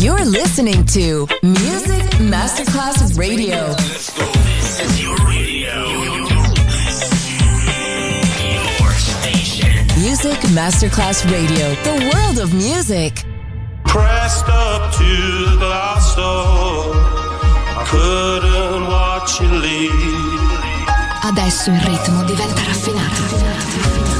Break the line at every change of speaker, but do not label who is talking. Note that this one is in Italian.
You're listening to Music Masterclass Radio.
This is your radio. Your station.
Music Masterclass Radio, the world of music.
Pressed up to the glass door. I couldn't watch you leave.
Adesso il ritmo diventa raffinato.